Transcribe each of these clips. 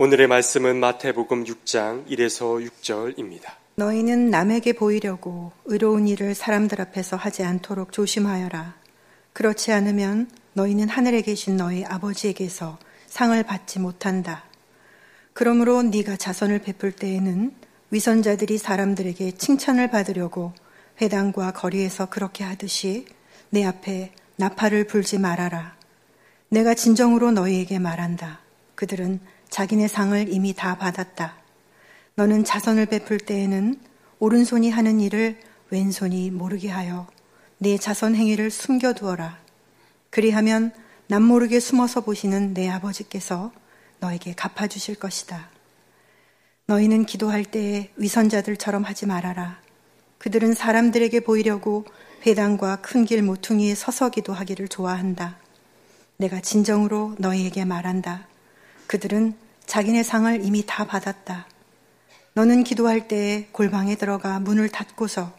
오늘의 말씀은 마태복음 6장 1에서 6절입니다. 너희는 남에게 보이려고 의로운 일을 사람들 앞에서 하지 않도록 조심하여라. 그렇지 않으면 너희는 하늘에 계신 너희 아버지에게서 상을 받지 못한다. 그러므로 네가 자선을 베풀 때에는 위선자들이 사람들에게 칭찬을 받으려고 회당과 거리에서 그렇게 하듯이 내 앞에 나팔을 불지 말아라. 내가 진정으로 너희에게 말한다. 그들은 자기네 상을 이미 다 받았다. 너는 자선을 베풀 때에는 오른손이 하는 일을 왼손이 모르게 하여 네 자선 행위를 숨겨두어라. 그리하면 남 모르게 숨어서 보시는 내 아버지께서 너에게 갚아주실 것이다. 너희는 기도할 때에 위선자들처럼 하지 말아라. 그들은 사람들에게 보이려고 회당과 큰 길 모퉁이에 서서 기도하기를 좋아한다. 내가 진정으로 너희에게 말한다. 그들은 자기네 상을 이미 다 받았다. 너는 기도할 때에 골방에 들어가 문을 닫고서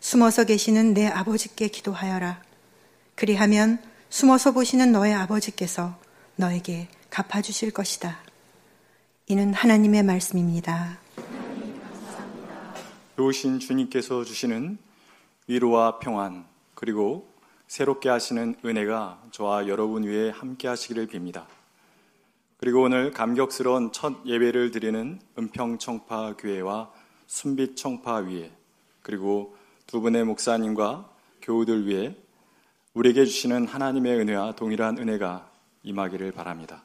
숨어서 계시는 내 아버지께 기도하여라. 그리하면 숨어서 보시는 너의 아버지께서 너에게 갚아주실 것이다. 이는 하나님의 말씀입니다. 좋으신 주님께서 주시는 위로와 평안, 그리고 새롭게 하시는 은혜가 저와 여러분 위에 함께 하시기를 빕니다. 그리고 오늘 감격스러운 첫 예배를 드리는 은평청파 교회와 순빛청파 위에 그리고 두 분의 목사님과 교우들 위해 우리에게 주시는 하나님의 은혜와 동일한 은혜가 임하기를 바랍니다.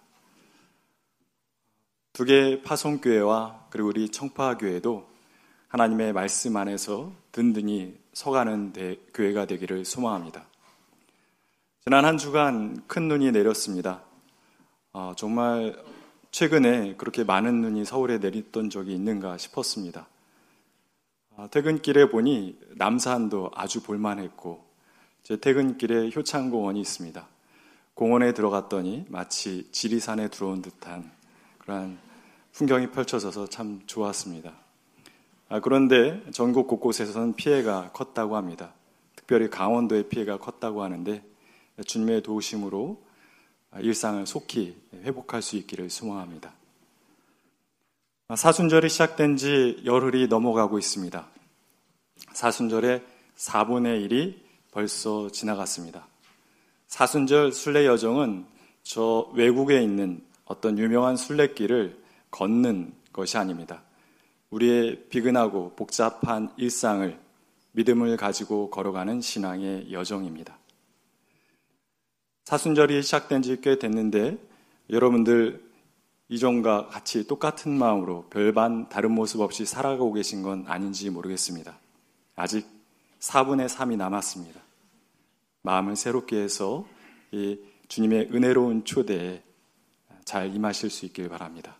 두 개의 파송교회와 그리고 우리 청파교회도 하나님의 말씀 안에서 든든히 서가는 교회가 되기를 소망합니다. 지난 한 주간 큰 눈이 내렸습니다. 어, 정말 최근에 그렇게 많은 눈이 서울에 내렸던 적이 있는가 싶었습니다. 어, 퇴근길에 보니 남산도 아주 볼만했고 제 퇴근길에 효창공원이 있습니다. 공원에 들어갔더니 마치 지리산에 들어온 듯한 그러한 풍경이 펼쳐져서 참 좋았습니다. 아, 그런데 전국 곳곳에서는 피해가 컸다고 합니다. 특별히 강원도의 피해가 컸다고 하는데 주님의 도우심으로 일상을 속히 회복할 수 있기를 소망합니다. 사순절이 시작된 지 열흘이 넘어가고 있습니다. 사순절의 4분의 1이 벌써 지나갔습니다. 사순절 순례 여정은 저 외국에 있는 어떤 유명한 순례길을 걷는 것이 아닙니다. 우리의 비근하고 복잡한 일상을 믿음을 가지고 걸어가는 신앙의 여정입니다. 사순절이 시작된 지 꽤 됐는데 여러분들 이전과 같이 똑같은 마음으로 별반 다른 모습 없이 살아가고 계신 건 아닌지 모르겠습니다. 아직 4분의 3이 남았습니다. 마음을 새롭게 해서 이 주님의 은혜로운 초대에 잘 임하실 수 있길 바랍니다.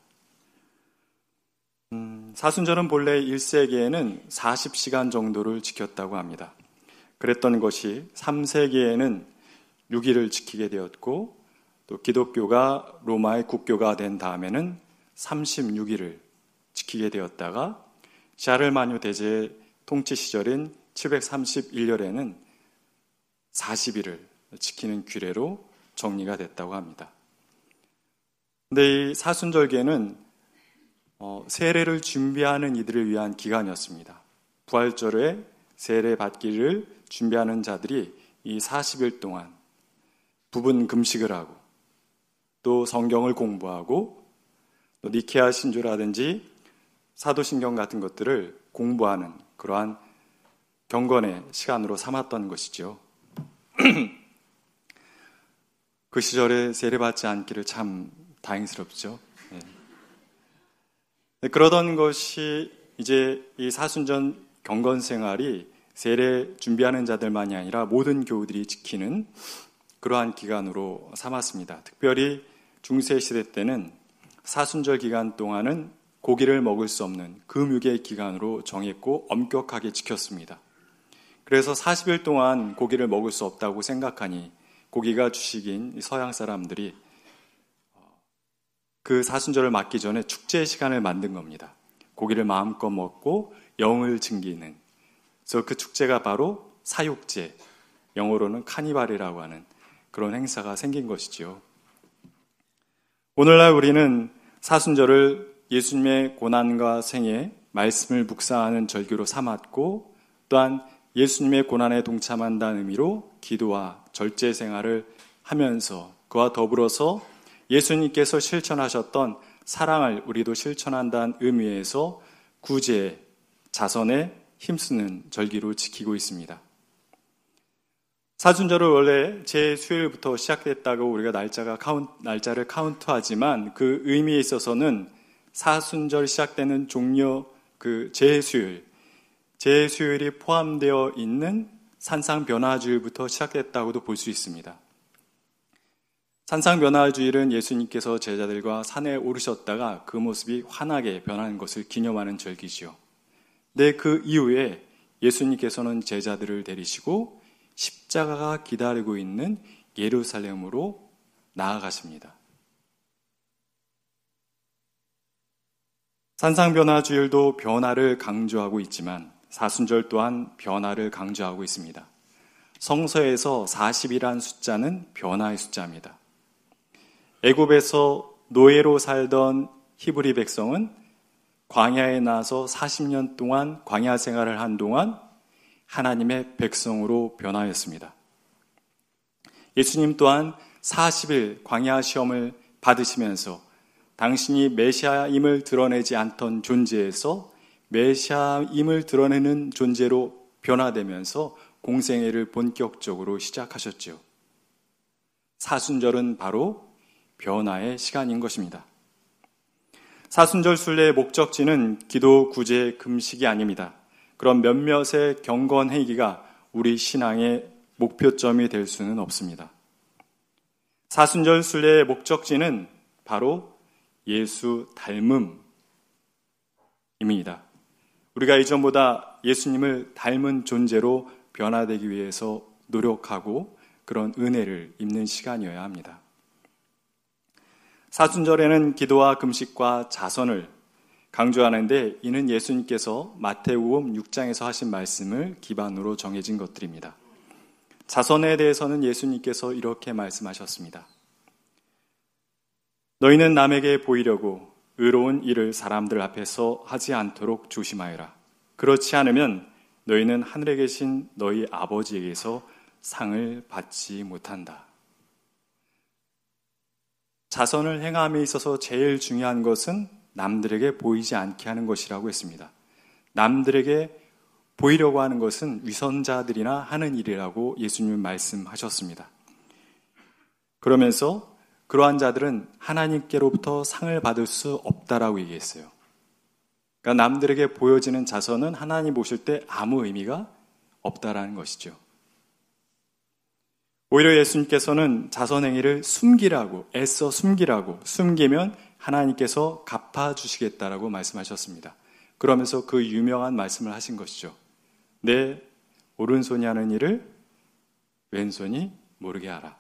음, 사순절은 본래 1세기에는 40시간 정도를 지켰다고 합니다. 그랬던 것이 3세기에는 6일을 지키게 되었고 또 기독교가 로마의 국교가 된 다음에는 36일을 지키게 되었다가 샤를마뉴 대제 통치 시절인 731년에는 40일을 지키는 규례로 정리가 됐다고 합니다. 근데 이 사순절계는 어, 세례를 준비하는 이들을 위한 기간이었습니다. 부활절에 세례 받기를 준비하는 자들이 이 40일 동안 부분 금식을 하고 또 성경을 공부하고 또 니케아 신조라든지 사도신경 같은 것들을 공부하는 그러한 경건의 시간으로 삼았던 것이죠. 그 시절에 세례받지 않기를 참 다행스럽죠. 네. 네, 그러던 것이 이제 이 사순전 경건 생활이 세례 준비하는 자들만이 아니라 모든 교우들이 지키는 그러한 기간으로 삼았습니다. 특별히 중세 시대 때는 사순절 기간 동안은 고기를 먹을 수 없는 금육의 기간으로 정했고 엄격하게 지켰습니다. 그래서 40일 동안 고기를 먹을 수 없다고 생각하니 고기가 주식인 서양 사람들이 그 사순절을 맞기 전에 축제 시간을 만든 겁니다. 고기를 마음껏 먹고 영을 즐기는. 그래서 그 축제가 바로 사육제, 영어로는 카니발이라고 하는 그런 행사가 생긴 것이지요. 오늘날 우리는 사순절을 예수님의 고난과 생애, 말씀을 묵상하는 절기로 삼았고 또한 예수님의 고난에 동참한다는 의미로 기도와 절제 생활을 하면서 그와 더불어서 예수님께서 실천하셨던 사랑을 우리도 실천한다는 의미에서 구제, 자선에 힘쓰는 절기로 지키고 있습니다. 사순절을 원래 제 수요일부터 시작됐다고 우리가 날짜가 카운, 날짜를 카운트하지만 그 의미에 있어서는 사순절 시작되는 종료 그 제 수요일, 제 수요일이 포함되어 있는 산상 변화주일부터 시작됐다고도 볼 수 있습니다. 산상 변화주일은 예수님께서 제자들과 산에 오르셨다가 그 모습이 환하게 변하는 것을 기념하는 절기지요. 네, 그 이후에 예수님께서는 제자들을 데리시고 십자가가 기다리고 있는 예루살렘으로 나아가십니다. 산상변화주일도 변화를 강조하고 있지만 사순절 또한 변화를 강조하고 있습니다. 성서에서 40이란 숫자는 변화의 숫자입니다. 애굽에서 노예로 살던 히브리 백성은 광야에 나서 40년 동안 광야 생활을 한 동안 하나님의 백성으로 변화했습니다. 예수님 또한 40일 광야 시험을 받으시면서 당신이 메시아임을 드러내지 않던 존재에서 메시아임을 드러내는 존재로 변화되면서 공생애를 본격적으로 시작하셨죠. 사순절은 바로 변화의 시간인 것입니다. 사순절 순례의 목적지는 기도, 구제, 금식이 아닙니다. 그런 몇몇의 경건 행위가 우리 신앙의 목표점이 될 수는 없습니다. 사순절 순례의 목적지는 바로 예수 닮음입니다. 우리가 이전보다 예수님을 닮은 존재로 변화되기 위해서 노력하고 그런 은혜를 입는 시간이어야 합니다. 사순절에는 기도와 금식과 자선을 강조하는데 이는 예수님께서 마태우음 6장에서 하신 말씀을 기반으로 정해진 것들입니다. 자선에 대해서는 예수님께서 이렇게 말씀하셨습니다. 너희는 남에게 보이려고 의로운 일을 사람들 앞에서 하지 않도록 조심하여라. 그렇지 않으면 너희는 하늘에 계신 너희 아버지에게서 상을 받지 못한다. 자선을 행함에 있어서 제일 중요한 것은 남들에게 보이지 않게 하는 것이라고 했습니다. 남들에게 보이려고 하는 것은 위선자들이나 하는 일이라고 예수님은 말씀하셨습니다. 그러면서 그러한 자들은 하나님께로부터 상을 받을 수 없다라고 얘기했어요. 그러니까 남들에게 보여지는 자선은 하나님 보실 때 아무 의미가 없다라는 것이죠. 오히려 예수님께서는 자선행위를 숨기라고, 애써 숨기라고, 숨기면 하나님께서 갚아주시겠다라고 말씀하셨습니다. 그러면서 그 유명한 말씀을 하신 것이죠. 내 오른손이 하는 일을 왼손이 모르게 하라.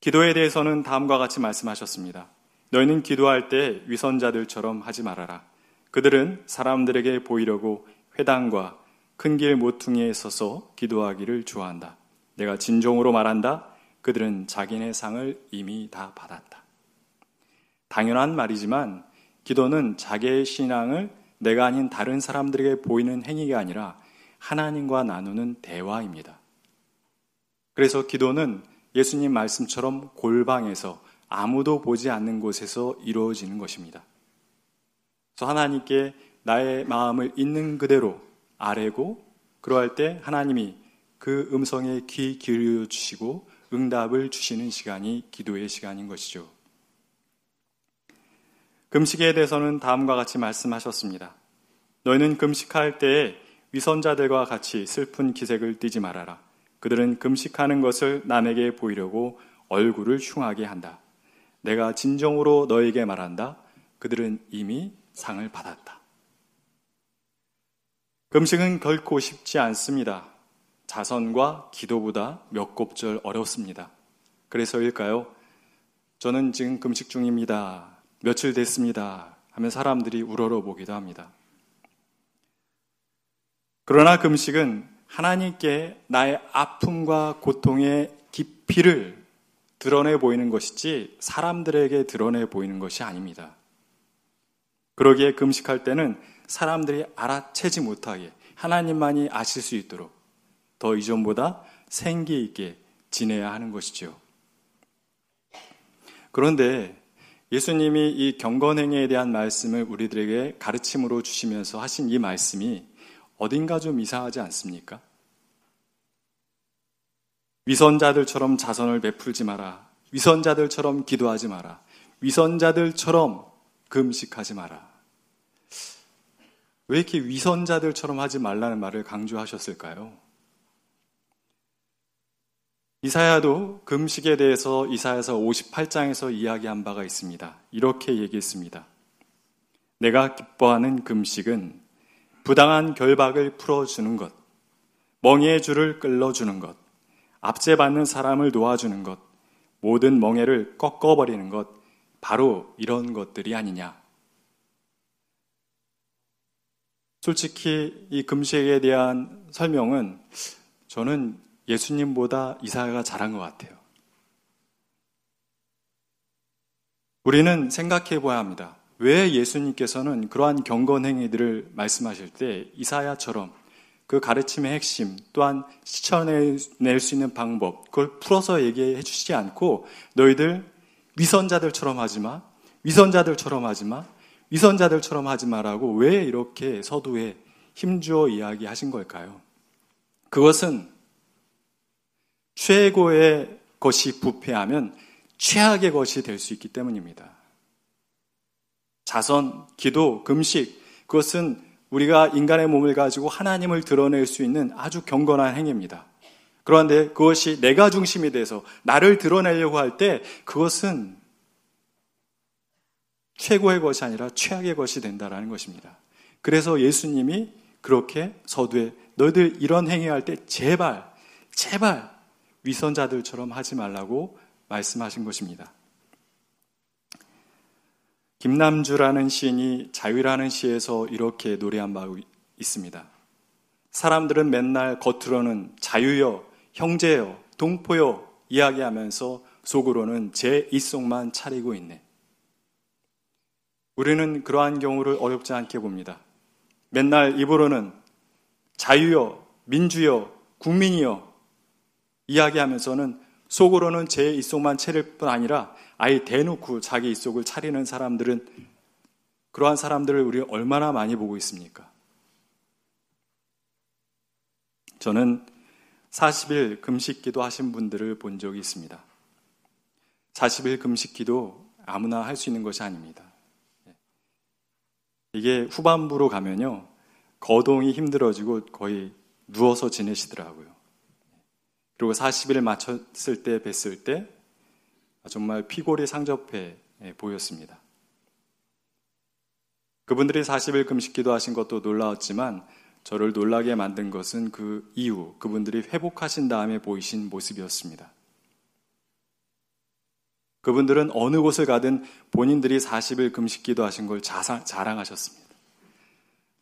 기도에 대해서는 다음과 같이 말씀하셨습니다. 너희는 기도할 때 위선자들처럼 하지 말아라. 그들은 사람들에게 보이려고 회당과 큰 길 모퉁이에 서서 기도하기를 좋아한다. 내가 진정으로 말한다. 그들은 자기네 상을 이미 다 받았다. 당연한 말이지만 기도는 자기의 신앙을 내가 아닌 다른 사람들에게 보이는 행위가 아니라 하나님과 나누는 대화입니다. 그래서 기도는 예수님 말씀처럼 골방에서 아무도 보지 않는 곳에서 이루어지는 것입니다. 그래서 하나님께 나의 마음을 있는 그대로 아뢰고 그러할 때 하나님이 그 음성에 귀 기울여 주시고 응답을 주시는 시간이 기도의 시간인 것이죠. 금식에 대해서는 다음과 같이 말씀하셨습니다. 너희는 금식할 때에 위선자들과 같이 슬픈 기색을 띠지 말아라. 그들은 금식하는 것을 남에게 보이려고 얼굴을 흉하게 한다. 내가 진정으로 너에게 말한다. 그들은 이미 상을 받았다. 금식은 결코 쉽지 않습니다. 자선과 기도보다 몇 곱절 어렵습니다. 그래서일까요? 저는 지금 금식 중입니다. 며칠 됐습니다. 하면 사람들이 우러러 보기도 합니다. 그러나 금식은 하나님께 나의 아픔과 고통의 깊이를 드러내 보이는 것이지 사람들에게 드러내 보이는 것이 아닙니다. 그러기에 금식할 때는 사람들이 알아채지 못하게 하나님만이 아실 수 있도록 더 이전보다 생기 있게 지내야 하는 것이죠. 그런데 예수님이 이 경건행위에 대한 말씀을 우리들에게 가르침으로 주시면서 하신 이 말씀이 어딘가 좀 이상하지 않습니까? 위선자들처럼 자선을 베풀지 마라. 위선자들처럼 기도하지 마라. 위선자들처럼 금식하지 마라. 왜 이렇게 위선자들처럼 하지 말라는 말을 강조하셨을까요? 이사야도 금식에 대해서 이사야서 58장에서 이야기한 바가 있습니다. 이렇게 얘기했습니다. 내가 기뻐하는 금식은 부당한 결박을 풀어주는 것, 멍해의 줄을 끌어주는 것, 압제받는 사람을 놓아주는 것, 모든 멍해를 꺾어버리는 것, 바로 이런 것들이 아니냐. 솔직히 이 금식에 대한 설명은 저는 예수님보다 이사야가 잘한 것 같아요. 우리는 생각해 봐야 합니다. 왜 예수님께서는 그러한 경건 행위들을 말씀하실 때 이사야처럼 그 가르침의 핵심 또한 실천해낼 수 있는 방법 그걸 풀어서 얘기해 주시지 않고 너희들 위선자들처럼 하지 마 위선자들처럼 하지 마 위선자들처럼 하지 마라고 왜 이렇게 서두에 힘주어 이야기하신 걸까요? 그것은 최고의 것이 부패하면 최악의 것이 될 수 있기 때문입니다. 자선, 기도, 금식, 그것은 우리가 인간의 몸을 가지고 하나님을 드러낼 수 있는 아주 경건한 행위입니다. 그런데 그것이 내가 중심이 돼서 나를 드러내려고 할 때 그것은 최고의 것이 아니라 최악의 것이 된다라는 것입니다. 그래서 예수님이 그렇게 서두에 너희들 이런 행위할 때 제발 제발 위선자들처럼 하지 말라고 말씀하신 것입니다. 김남주라는 시인이 자유라는 시에서 이렇게 노래한 바 있습니다. 사람들은 맨날 겉으로는 자유여, 형제여, 동포여 이야기하면서 속으로는 제 입속만 차리고 있네. 우리는 그러한 경우를 어렵지 않게 봅니다. 맨날 입으로는 자유여, 민주여, 국민이여 이야기하면서는 속으로는 제 입속만 차릴 뿐 아니라 아예 대놓고 자기 입속을 차리는 사람들은 그러한 사람들을 우리 얼마나 많이 보고 있습니까? 저는 40일 금식 기도 하신 분들을 본 적이 있습니다. 40일 금식 기도 아무나 할 수 있는 것이 아닙니다. 이게 후반부로 가면요. 거동이 힘들어지고 거의 누워서 지내시더라고요. 그리고 40일 마쳤을 때 뵀을 때 정말 피골이 상접해 보였습니다. 그분들이 40일 금식 기도 하신 것도 놀라웠지만 저를 놀라게 만든 것은 그 이후 그분들이 회복하신 다음에 보이신 모습이었습니다. 그분들은 어느 곳을 가든 본인들이 40일 금식 기도 하신 걸 자랑하셨습니다.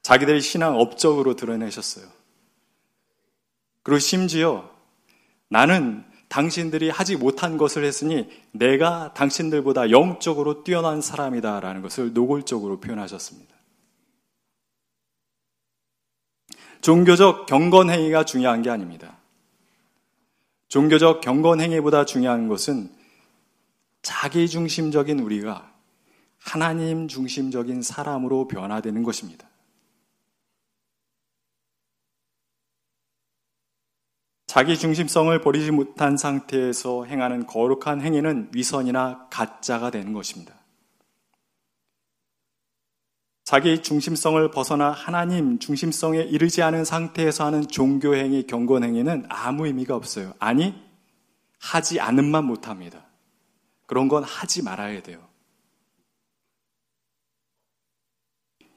자기들의 신앙 업적으로 드러내셨어요. 그리고 심지어 나는 당신들이 하지 못한 것을 했으니 내가 당신들보다 영적으로 뛰어난 사람이다 라는 것을 노골적으로 표현하셨습니다. 종교적 경건 행위가 중요한 게 아닙니다. 종교적 경건 행위보다 중요한 것은 자기 중심적인 우리가 하나님 중심적인 사람으로 변화되는 것입니다. 자기 중심성을 버리지 못한 상태에서 행하는 거룩한 행위는 위선이나 가짜가 되는 것입니다. 자기 중심성을 벗어나 하나님 중심성에 이르지 않은 상태에서 하는 종교행위, 경건행위는 아무 의미가 없어요. 아니, 하지 않음만 못합니다. 그런 건 하지 말아야 돼요.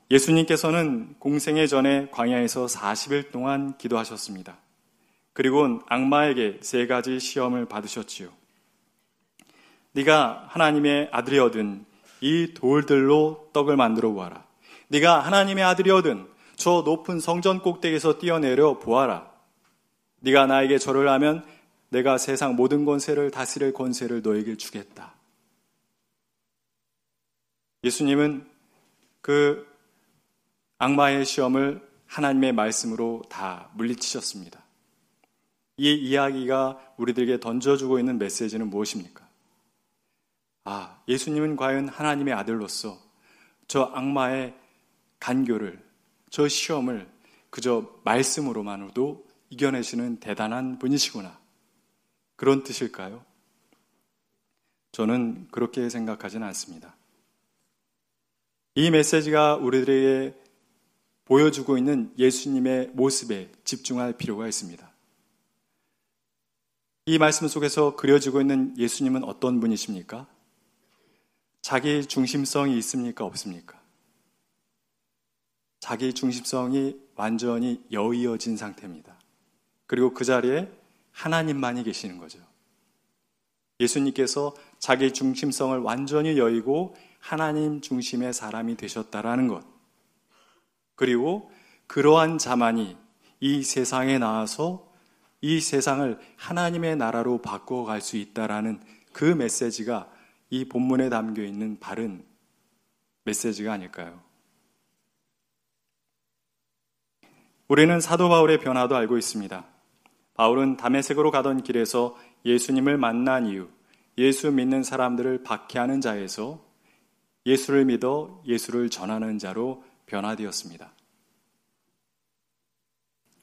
예수님께서는 공생애 전에 광야에서 40일 동안 기도하셨습니다. 그리고 악마에게 세 가지 시험을 받으셨지요. 네가 하나님의 아들이어든 이 돌들로 떡을 만들어 보아라. 네가 하나님의 아들이어든 저 높은 성전 꼭대기에서 뛰어내려 보아라. 네가 나에게 절을 하면 내가 세상 모든 권세를 다스릴 권세를 너에게 주겠다. 예수님은 그 악마의 시험을 하나님의 말씀으로 다 물리치셨습니다. 이 이야기가 우리들에게 던져주고 있는 메시지는 무엇입니까? 아, 예수님은 과연 하나님의 아들로서 저 악마의 간교를, 저 시험을 그저 말씀으로만으로도 이겨내시는 대단한 분이시구나. 그런 뜻일까요? 저는 그렇게 생각하지는 않습니다. 이 메시지가 우리들에게 보여주고 있는 예수님의 모습에 집중할 필요가 있습니다. 이 말씀 속에서 그려지고 있는 예수님은 어떤 분이십니까? 자기 중심성이 있습니까? 없습니까? 자기 중심성이 완전히 여의어진 상태입니다. 그리고 그 자리에 하나님만이 계시는 거죠. 예수님께서 자기 중심성을 완전히 여의고 하나님 중심의 사람이 되셨다라는 것. 그리고 그러한 자만이 이 세상에 나와서 이 세상을 하나님의 나라로 바꿔갈 수 있다라는 그 메시지가 이 본문에 담겨 있는 바른 메시지가 아닐까요? 우리는 사도 바울의 변화도 알고 있습니다. 바울은 담에색으로 가던 길에서 예수님을 만난 이후 예수 믿는 사람들을 박해하는 자에서 예수를 믿어 예수를 전하는 자로 변화되었습니다.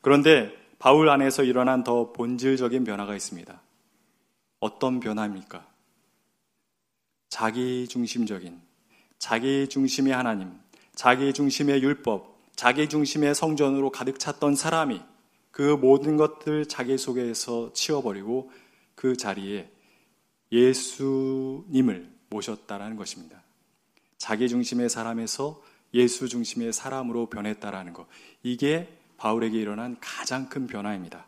그런데 바울 안에서 일어난 더 본질적인 변화가 있습니다. 어떤 변화입니까? 자기 중심적인, 자기 중심의 하나님, 자기 중심의 율법, 자기 중심의 성전으로 가득 찼던 사람이 그 모든 것들 자기 속에서 치워버리고 그 자리에 예수님을 모셨다라는 것입니다. 자기 중심의 사람에서 예수 중심의 사람으로 변했다라는 것. 이게 바울에게 일어난 가장 큰 변화입니다.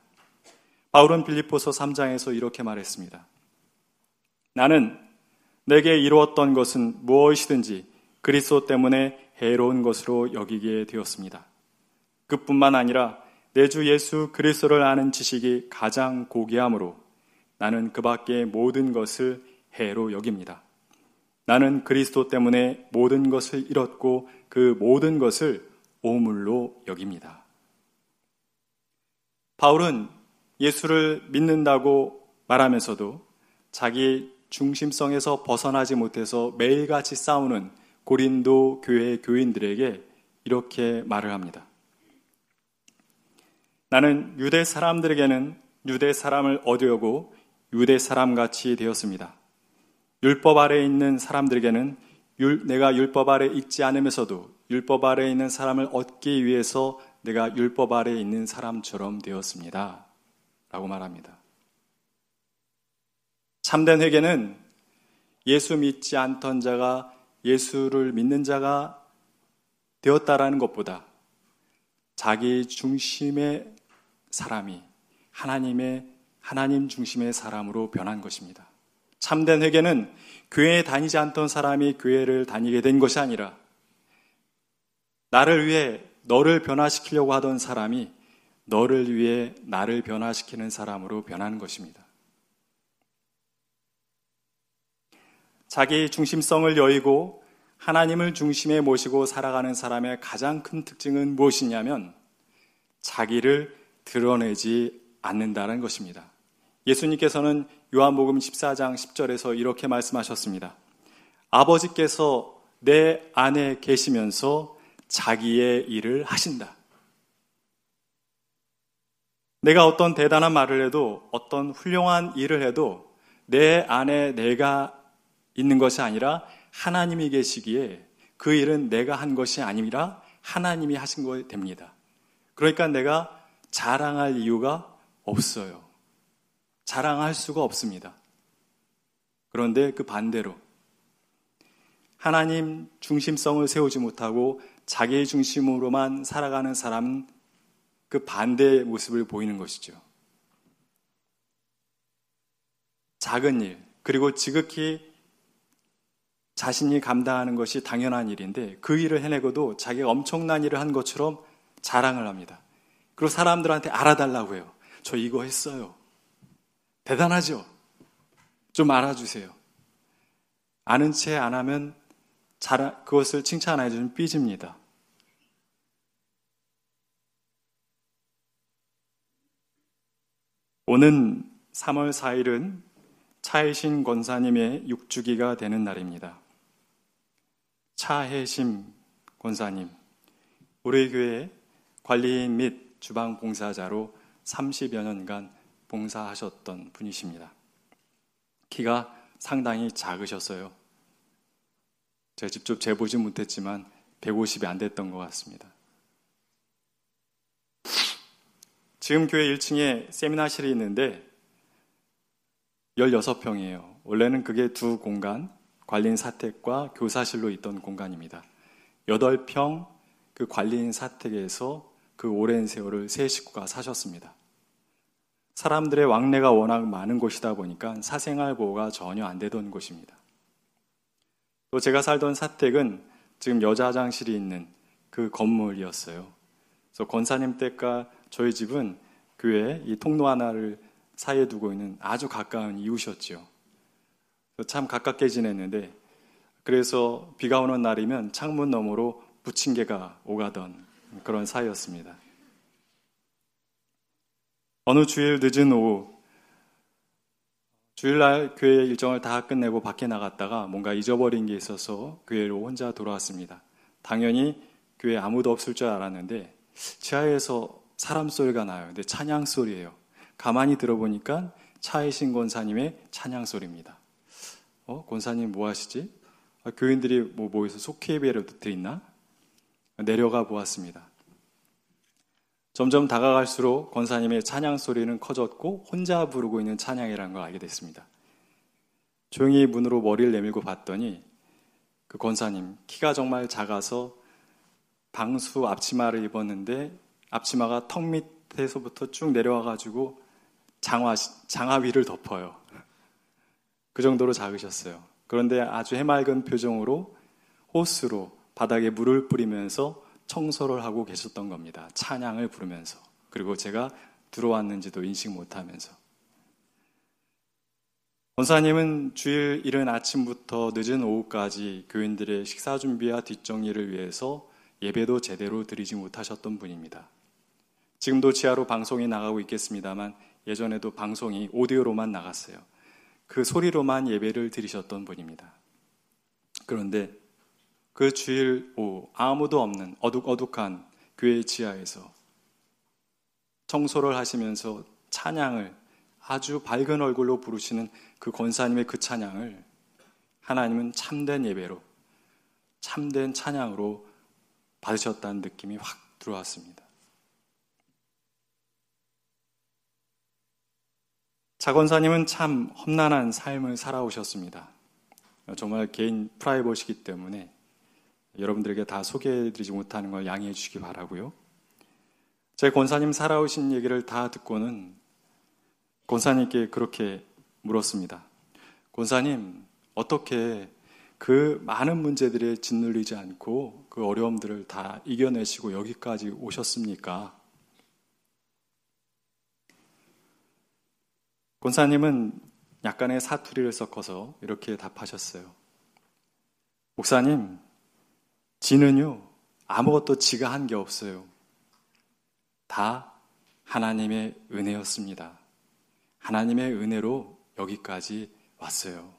바울은 빌립보서 3장에서 이렇게 말했습니다. 나는 내게 이루었던 것은 무엇이든지 그리스도 때문에 해로운 것으로 여기게 되었습니다. 그뿐만 아니라 내 주 예수 그리스도를 아는 지식이 가장 고귀함으로 나는 그 밖의 모든 것을 해로 여깁니다. 나는 그리스도 때문에 모든 것을 잃었고 그 모든 것을 오물로 여깁니다. 바울은 예수를 믿는다고 말하면서도 자기 중심성에서 벗어나지 못해서 매일같이 싸우는 고린도 교회 교인들에게 이렇게 말을 합니다. 나는 유대 사람들에게는 유대 사람을 얻으려고 유대 사람 같이 되었습니다. 율법 아래에 있는 사람들에게는 율, 내가 율법 아래 있지 않으면서도 율법 아래에 있는 사람을 얻기 위해서 내가 율법 아래에 있는 사람처럼 되었습니다. 라고 말합니다. 참된 회개는 예수 믿지 않던 자가 예수를 믿는 자가 되었다라는 것보다 자기 중심의 사람이 하나님의 하나님 중심의 사람으로 변한 것입니다. 참된 회개는 교회에 다니지 않던 사람이 교회를 다니게 된 것이 아니라 나를 위해 너를 변화시키려고 하던 사람이 너를 위해 나를 변화시키는 사람으로 변하는 것입니다. 자기 중심성을 여의고 하나님을 중심에 모시고 살아가는 사람의 가장 큰 특징은 무엇이냐면 자기를 드러내지 않는다는 것입니다. 예수님께서는 요한복음 14장 10절에서 이렇게 말씀하셨습니다. 아버지께서 내 안에 계시면서 자기의 일을 하신다. 내가 어떤 대단한 말을 해도 어떤 훌륭한 일을 해도 내 안에 내가 있는 것이 아니라 하나님이 계시기에 그 일은 내가 한 것이 아니라 하나님이 하신 거 됩니다. 그러니까 내가 자랑할 이유가 없어요. 자랑할 수가 없습니다. 그런데 그 반대로 하나님 중심성을 세우지 못하고 자기 중심으로만 살아가는 사람은 그 반대의 모습을 보이는 것이죠. 작은 일, 그리고 지극히 자신이 감당하는 것이 당연한 일인데 그 일을 해내고도 자기가 엄청난 일을 한 것처럼 자랑을 합니다. 그리고 사람들한테 알아달라고 해요. 저 이거 했어요. 대단하죠? 좀 알아주세요. 아는 채 안 하면 잘, 그것을 칭찬 안 해주면 삐집니다. 오는 3월 4일은 차혜신 권사님의 6주기가 되는 날입니다. 차혜심 권사님, 우리 교회 관리인 및 주방 봉사자로 30여 년간 봉사하셨던 분이십니다. 키가 상당히 작으셨어요. 제가 직접 재보지 못했지만 150이 안 됐던 것 같습니다. 지금 교회 1층에 세미나실이 있는데 16평이에요. 원래는 그게 두 공간, 관리인 사택과 교사실로 있던 공간입니다. 8평 그 관리인 사택에서 그 오랜 세월을 세 식구가 사셨습니다. 사람들의 왕래가 워낙 많은 곳이다 보니까 사생활 보호가 전혀 안 되던 곳입니다. 또 제가 살던 사택은 지금 여자 화장실이 있는 그 건물이었어요. 그래서 권사님 댁과 저희 집은 교회 이 통로 하나를 사이에 두고 있는 아주 가까운 이웃이었죠. 참 가깝게 지냈는데 그래서 비가 오는 날이면 창문 너머로 부침개가 오가던 그런 사이였습니다. 어느 주일 늦은 오후 주일날 교회 일정을 다 끝내고 밖에 나갔다가 뭔가 잊어버린 게 있어서 교회로 혼자 돌아왔습니다. 당연히 교회에 아무도 없을 줄 알았는데 지하에서 사람 소리가 나요. 근데 찬양 소리예요. 가만히 들어보니까 차이신 권사님의 찬양 소리입니다. 어, 권사님 뭐 하시지? 아, 교인들이 뭐 모여서 속회 예배를 드리나? 내려가 보았습니다. 점점 다가갈수록 권사님의 찬양 소리는 커졌고 혼자 부르고 있는 찬양이라는 걸 알게 됐습니다. 조용히 문으로 머리를 내밀고 봤더니 그 권사님 키가 정말 작아서 방수 앞치마를 입었는데 앞치마가 턱 밑에서부터 쭉 내려와 가지고 장화 장화 위를 덮어요. 그 정도로 작으셨어요. 그런데 아주 해맑은 표정으로 호스로 바닥에 물을 뿌리면서 청소를 하고 계셨던 겁니다. 찬양을 부르면서. 그리고 제가 들어왔는지도 인식 못하면서. 권사님은 주일 이른 아침부터 늦은 오후까지 교인들의 식사 준비와 뒷정리를 위해서 예배도 제대로 드리지 못하셨던 분입니다. 지금도 지하로 방송이 나가고 있겠습니다만 예전에도 방송이 오디오로만 나갔어요. 그 소리로만 예배를 드리셨던 분입니다. 그런데 그 주일 오후 아무도 없는 어둑어둑한 교회 지하에서 청소를 하시면서 찬양을 아주 밝은 얼굴로 부르시는 그 권사님의 그 찬양을 하나님은 참된 예배로 참된 찬양으로 받으셨다는 느낌이 확 들어왔습니다. 자권사님은 참 험난한 삶을 살아오셨습니다. 정말 개인 프라이버시기 때문에 여러분들에게 다 소개해드리지 못하는 걸 양해해 주시기 바라고요. 제 권사님 살아오신 얘기를 다 듣고는 권사님께 그렇게 물었습니다. 권사님, 어떻게 그 많은 문제들에 짓눌리지 않고 그 어려움들을 다 이겨내시고 여기까지 오셨습니까? 권사님은 약간의 사투리를 섞어서 이렇게 답하셨어요. 목사님, 지는요, 아무것도 지가 한 게 없어요. 다 하나님의 은혜였습니다. 하나님의 은혜로 여기까지 왔어요.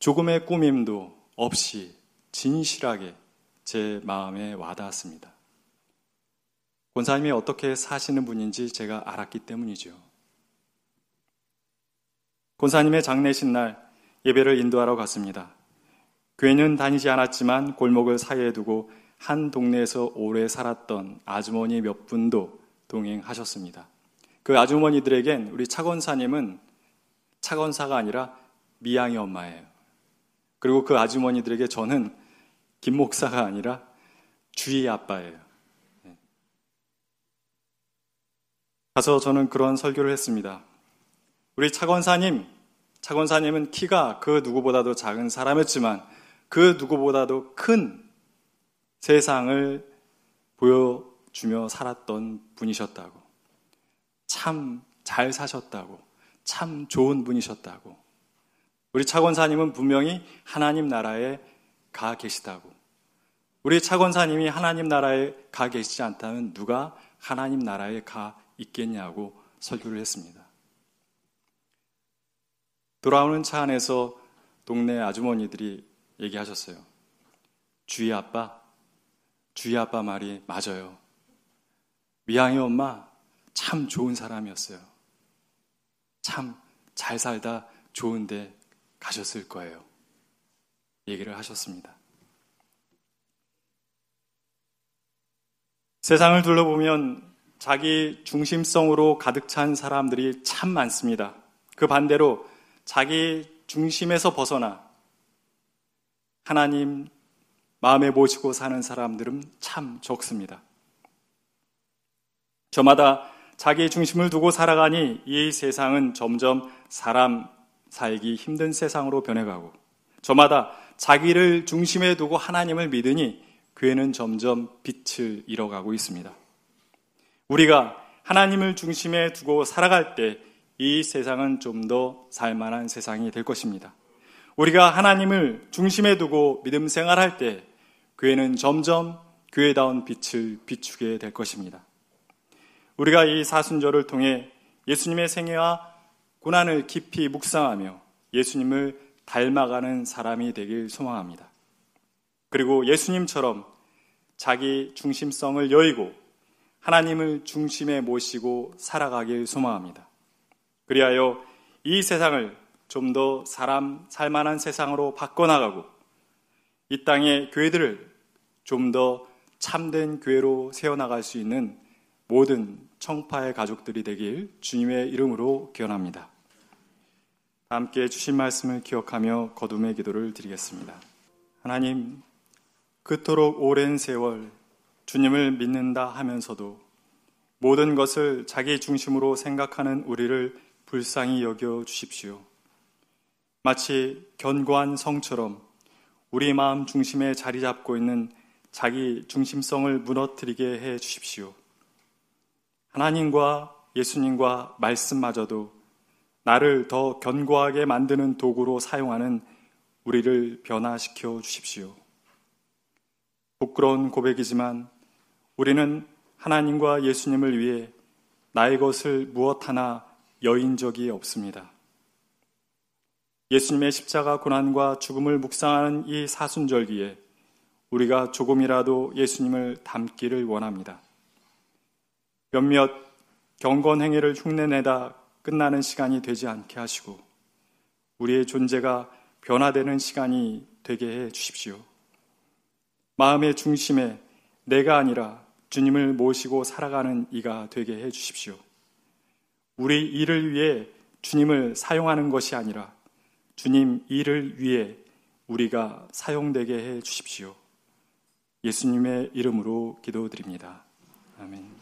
조금의 꾸밈도 없이 진실하게 제 마음에 와닿았습니다. 권사님이 어떻게 사시는 분인지 제가 알았기 때문이죠. 권사님의 장례신 날 예배를 인도하러 갔습니다. 교회는 다니지 않았지만 골목을 사이에 두고 한 동네에서 오래 살았던 아주머니 몇 분도 동행하셨습니다. 그 아주머니들에겐 우리 차건사님은 차건사가 아니라 미양이 엄마예요. 그리고 그 아주머니들에게 저는 김 목사가 아니라 주의 아빠예요. 네. 가서 저는 그런 설교를 했습니다. 우리 차건사님, 차건사님은 키가 그 누구보다도 작은 사람이었지만 그 누구보다도 큰 세상을 보여주며 살았던 분이셨다고. 참 잘 사셨다고, 참 좋은 분이셨다고. 우리 차권사님은 분명히 하나님 나라에 가 계시다고. 우리 차권사님이 하나님 나라에 가 계시지 않다면 누가 하나님 나라에 가 있겠냐고 설교를 했습니다. 돌아오는 차 안에서 동네 아주머니들이 얘기하셨어요. 주희 아빠, 주희 아빠 말이 맞아요. 미양이 엄마 참 좋은 사람이었어요. 참 잘 살다 좋은데 가셨을 거예요. 얘기를 하셨습니다. 세상을 둘러보면 자기 중심성으로 가득 찬 사람들이 참 많습니다. 그 반대로 자기 중심에서 벗어나 하나님 마음에 모시고 사는 사람들은 참 적습니다. 저마다 자기 중심을 두고 살아가니 이 세상은 점점 사람 살기 힘든 세상으로 변해가고 저마다 자기를 중심에 두고 하나님을 믿으니 교회는 점점 빛을 잃어가고 있습니다. 우리가 하나님을 중심에 두고 살아갈 때 이 세상은 좀 더 살만한 세상이 될 것입니다. 우리가 하나님을 중심에 두고 믿음 생활할 때 교회는 점점 교회다운 빛을 비추게 될 것입니다. 우리가 이 사순절을 통해 예수님의 생애와 고난을 깊이 묵상하며 예수님을 닮아가는 사람이 되길 소망합니다. 그리고 예수님처럼 자기 중심성을 여의고 하나님을 중심에 모시고 살아가길 소망합니다. 그리하여 이 세상을 좀 더 사람 살만한 세상으로 바꿔나가고 이 땅의 교회들을 좀 더 참된 교회로 세워나갈 수 있는 모든 청파의 가족들이 되길 주님의 이름으로 기원합니다. 함께 주신 말씀을 기억하며 거둠의 기도를 드리겠습니다. 하나님, 그토록 오랜 세월 주님을 믿는다 하면서도 모든 것을 자기 중심으로 생각하는 우리를 불쌍히 여겨 주십시오. 마치 견고한 성처럼 우리 마음 중심에 자리 잡고 있는 자기 중심성을 무너뜨리게 해 주십시오. 하나님과 예수님과 말씀마저도 나를 더 견고하게 만드는 도구로 사용하는 우리를 변화시켜 주십시오. 부끄러운 고백이지만 우리는 하나님과 예수님을 위해 나의 것을 무엇 하나 여인 적이 없습니다. 예수님의 십자가 고난과 죽음을 묵상하는 이 사순절기에 우리가 조금이라도 예수님을 닮기를 원합니다. 몇몇 경건 행위를 흉내내다 끝나는 시간이 되지 않게 하시고 우리의 존재가 변화되는 시간이 되게 해 주십시오. 마음의 중심에 내가 아니라 주님을 모시고 살아가는 이가 되게 해 주십시오. 우리 일을 위해 주님을 사용하는 것이 아니라 주님 일을 위해 우리가 사용되게 해 주십시오. 예수님의 이름으로 기도드립니다. 아멘.